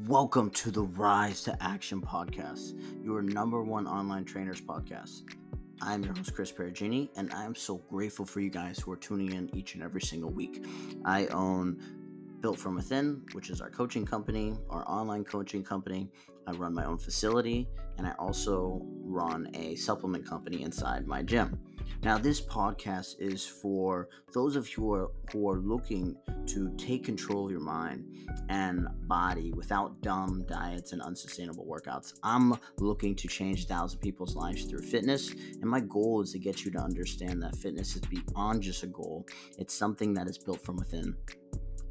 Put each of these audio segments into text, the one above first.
Welcome to the Rise to Action podcast, your number one online trainers podcast. I'm your host, Chris Peragine, and I am so grateful for you guys who are tuning in each and every single week. I own Built From Within, which is our coaching company, our online coaching company. I run my own facility, and I also run a supplement company inside my gym. Now, this podcast is for those of you who are, who are looking to take control of your mind and body without dumb diets and unsustainable workouts. I'm looking to change thousand people's lives through fitness, and my goal is to get you to understand that fitness is beyond just a goal, it's something that is built from within.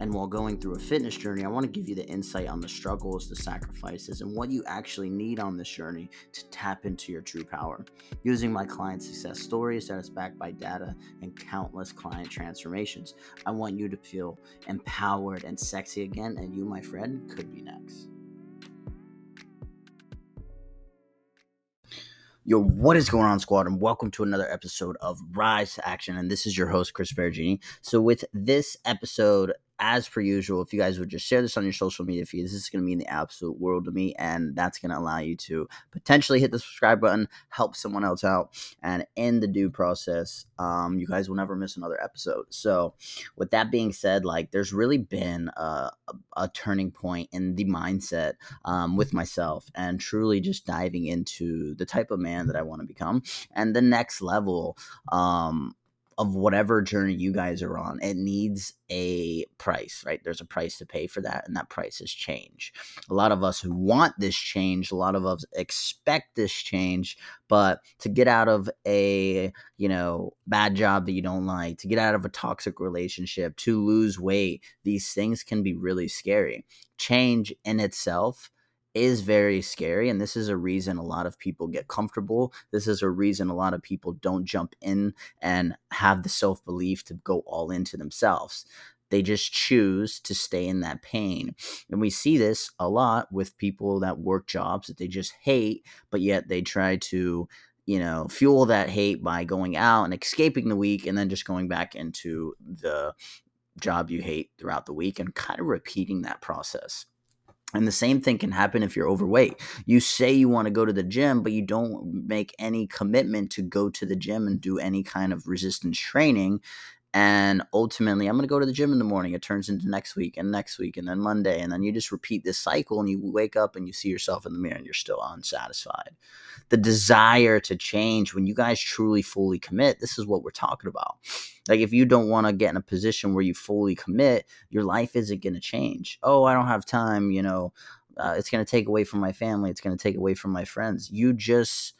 And while going through a fitness journey, I want to give you the insight on the struggles, the sacrifices, and what you actually need on this journey to tap into your true power. Using my client success stories that is backed by data and countless client transformations, I want you to feel empowered and sexy again, and you, my friend, could be next. Yo, what is going on, squad? And welcome to another episode of Rise to Action. And this is your host, Chris Peragine. So, with this episode, as per usual, if you guys would just share this on your social media feeds, this is going to mean the absolute world to me. And that's going to allow you to potentially hit the subscribe button, help someone else out. And in the due process, um, you guys will never miss another episode. So, with that being said, like there's really been a, a, a turning point in the mindset um, with myself and truly just diving into the type of man that I want to become and the next level. Um, of whatever journey you guys are on, it needs a price, right? There's a price to pay for that, and that price is change. A lot of us want this change, a lot of us expect this change, but to get out of a, you know, bad job that you don't like, to get out of a toxic relationship, to lose weight, these things can be really scary. Change in itself is very scary and this is a reason a lot of people get comfortable. This is a reason a lot of people don't jump in and have the self-belief to go all into themselves. They just choose to stay in that pain. And we see this a lot with people that work jobs that they just hate but yet they try to you know fuel that hate by going out and escaping the week and then just going back into the job you hate throughout the week and kind of repeating that process and the same thing can happen if you're overweight. You say you want to go to the gym, but you don't make any commitment to go to the gym and do any kind of resistance training. And ultimately, I'm going to go to the gym in the morning. It turns into next week and next week and then Monday. And then you just repeat this cycle and you wake up and you see yourself in the mirror and you're still unsatisfied. The desire to change, when you guys truly fully commit, this is what we're talking about. Like, if you don't want to get in a position where you fully commit, your life isn't going to change. Oh, I don't have time. You know, uh, it's going to take away from my family. It's going to take away from my friends. You just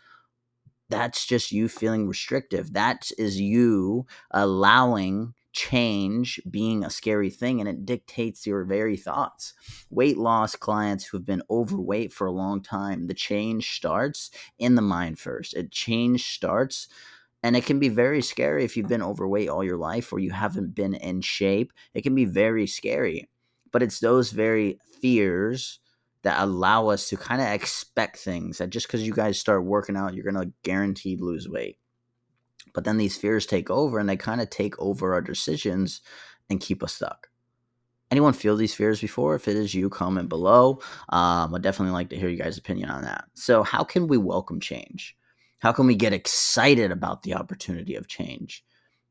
that's just you feeling restrictive. That is you allowing change being a scary thing and it dictates your very thoughts. Weight loss clients who have been overweight for a long time, the change starts in the mind first. It change starts and it can be very scary if you've been overweight all your life or you haven't been in shape. It can be very scary. But it's those very fears that allow us to kind of expect things that just because you guys start working out, you're going to guaranteed lose weight. But then these fears take over and they kind of take over our decisions and keep us stuck. Anyone feel these fears before? If it is you, comment below. Um, I'd definitely like to hear you guys' opinion on that. So, how can we welcome change? How can we get excited about the opportunity of change?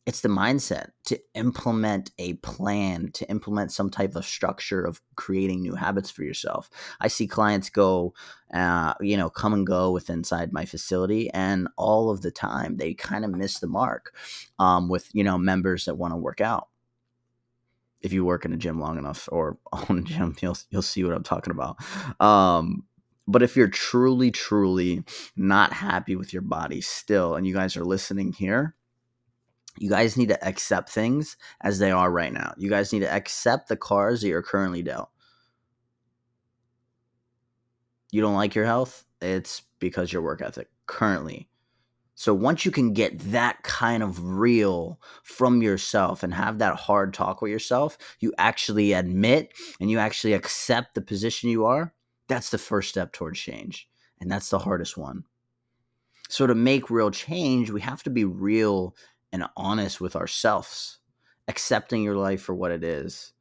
It's the mindset to implement a plan to implement some type of structure of creating new habits for yourself. I see clients go uh, you know come and go with inside my facility and all of the time they kind of miss the mark um, with you know members that want to work out. If you work in a gym long enough or own a gym you'll, you'll see what i'm talking about. Um, but if you're truly truly not happy with your body still and you guys are listening here you guys need to accept things as they are right now. You guys need to accept the cars that you're currently dealt. You don't like your health? It's because your work ethic currently. So once you can get that kind of real from yourself and have that hard talk with yourself, you actually admit and you actually accept the position you are. That's the first step towards change. And that's the hardest one. So to make real change, we have to be real and honest with ourselves, accepting your life for what it is.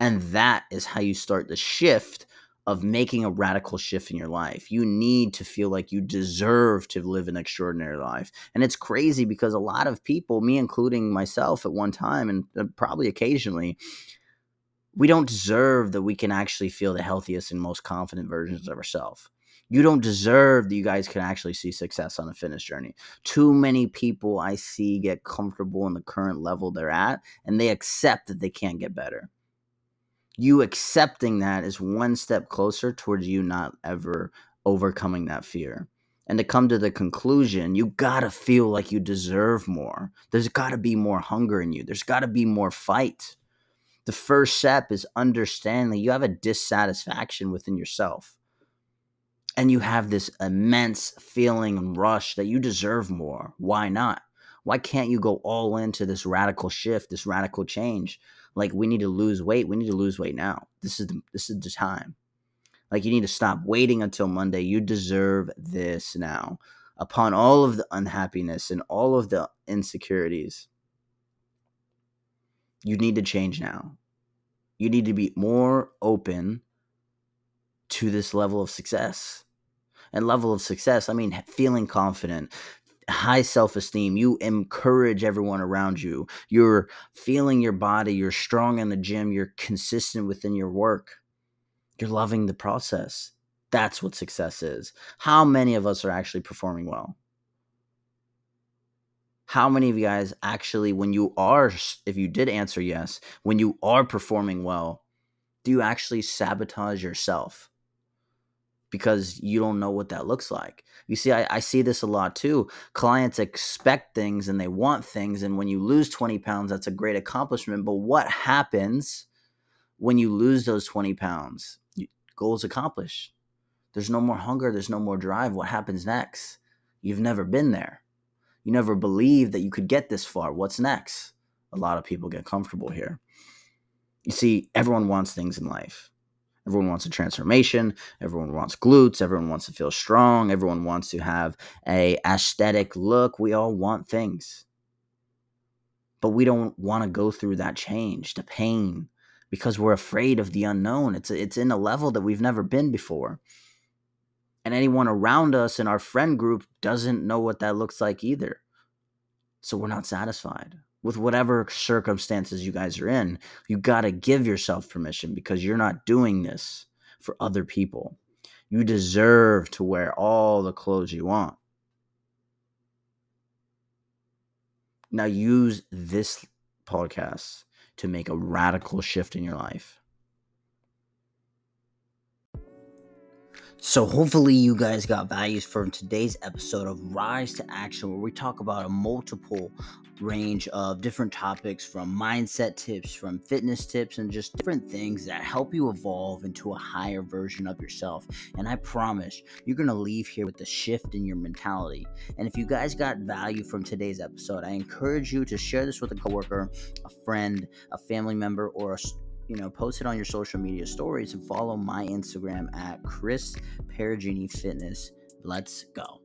And that is how you start the shift of making a radical shift in your life. You need to feel like you deserve to live an extraordinary life. And it's crazy because a lot of people, me including myself at one time and uh, probably occasionally, we don't deserve that we can actually feel the healthiest and most confident versions of ourselves. You don't deserve that you guys can actually see success on a fitness journey. Too many people I see get comfortable in the current level they're at and they accept that they can't get better you accepting that is one step closer towards you not ever overcoming that fear. And to come to the conclusion, you gotta feel like you deserve more. There's gotta be more hunger in you, there's gotta be more fight. The first step is understanding you have a dissatisfaction within yourself. And you have this immense feeling and rush that you deserve more. Why not? Why can't you go all into this radical shift, this radical change? like we need to lose weight we need to lose weight now this is the this is the time like you need to stop waiting until monday you deserve this now upon all of the unhappiness and all of the insecurities you need to change now you need to be more open to this level of success and level of success i mean feeling confident high self esteem. You encourage everyone around you. You're feeling your body. You're strong in the gym. You're consistent within your work. You're loving the process. That's what success is. How many of us are actually performing well? How many of you guys actually, when you are, if you did answer yes, when you are performing well, do you actually sabotage yourself? Because you don't know what that looks like. You see, I, I, see this a lot too. Clients expect things and they want things. And when you lose 20 pounds, that's a great accomplishment. But what happens when you lose those 20 pounds? Goals accomplished. There's no more hunger, there's no more drive. What happens next? You've never been there. You never believed that you could get this far. What's next? A lot of people get comfortable here. You see, everyone wants things in life Everyone wants a transformation. Everyone wants glutes. Everyone wants to feel strong. Everyone wants to have a aesthetic look. We all want things. But we don't want to go through that change, the pain, because we're afraid of the unknown. It's it's in a level that we've never been before. And anyone around us in our friend group doesn't know what that looks like either. So we're not satisfied with whatever circumstances you guys are in, you got to give yourself permission because you're not doing this for other people. You deserve to wear all the clothes you want. Now, use this podcast to make a radical shift in your life. So, hopefully, you guys got values from today's episode of Rise to Action, where we talk about a multiple range of different topics from mindset tips, from fitness tips, and just different things that help you evolve into a higher version of yourself. And I promise you're going to leave here with a shift in your mentality. And if you guys got value from today's episode, I encourage you to share this with a coworker, a friend, a family member, or a you know, post it on your social media stories and follow my Instagram at Chris Peragine Fitness. Let's go.